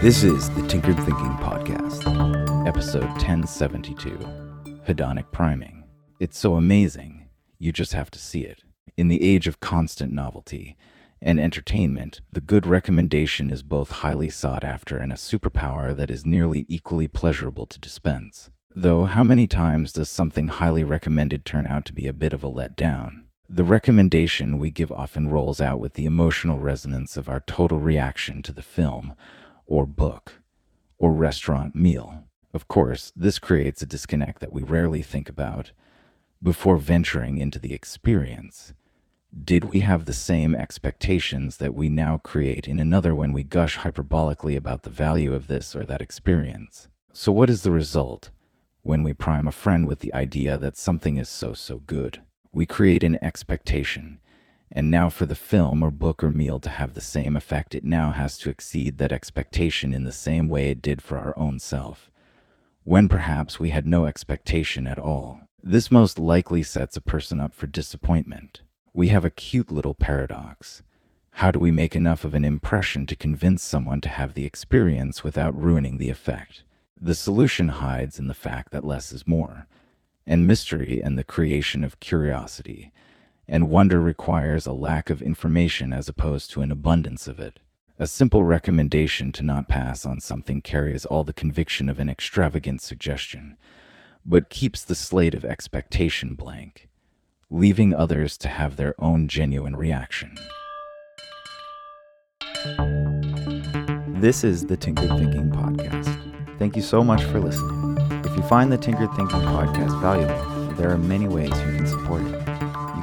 This is the Tinkered Thinking Podcast, episode 1072 Hedonic Priming. It's so amazing, you just have to see it. In the age of constant novelty and entertainment, the good recommendation is both highly sought after and a superpower that is nearly equally pleasurable to dispense. Though, how many times does something highly recommended turn out to be a bit of a letdown? The recommendation we give often rolls out with the emotional resonance of our total reaction to the film, or book, or restaurant meal. Of course, this creates a disconnect that we rarely think about before venturing into the experience. Did we have the same expectations that we now create in another when we gush hyperbolically about the value of this or that experience? So, what is the result when we prime a friend with the idea that something is so, so good? We create an expectation, and now for the film or book or meal to have the same effect, it now has to exceed that expectation in the same way it did for our own self, when perhaps we had no expectation at all. This most likely sets a person up for disappointment. We have a cute little paradox. How do we make enough of an impression to convince someone to have the experience without ruining the effect? The solution hides in the fact that less is more and mystery and the creation of curiosity, and wonder requires a lack of information as opposed to an abundance of it. A simple recommendation to not pass on something carries all the conviction of an extravagant suggestion, but keeps the slate of expectation blank, leaving others to have their own genuine reaction. This is the Tinkered Thinking Podcast. Thank you so much for listening. If you find the Tinkered Thinking podcast valuable, there are many ways you can support it.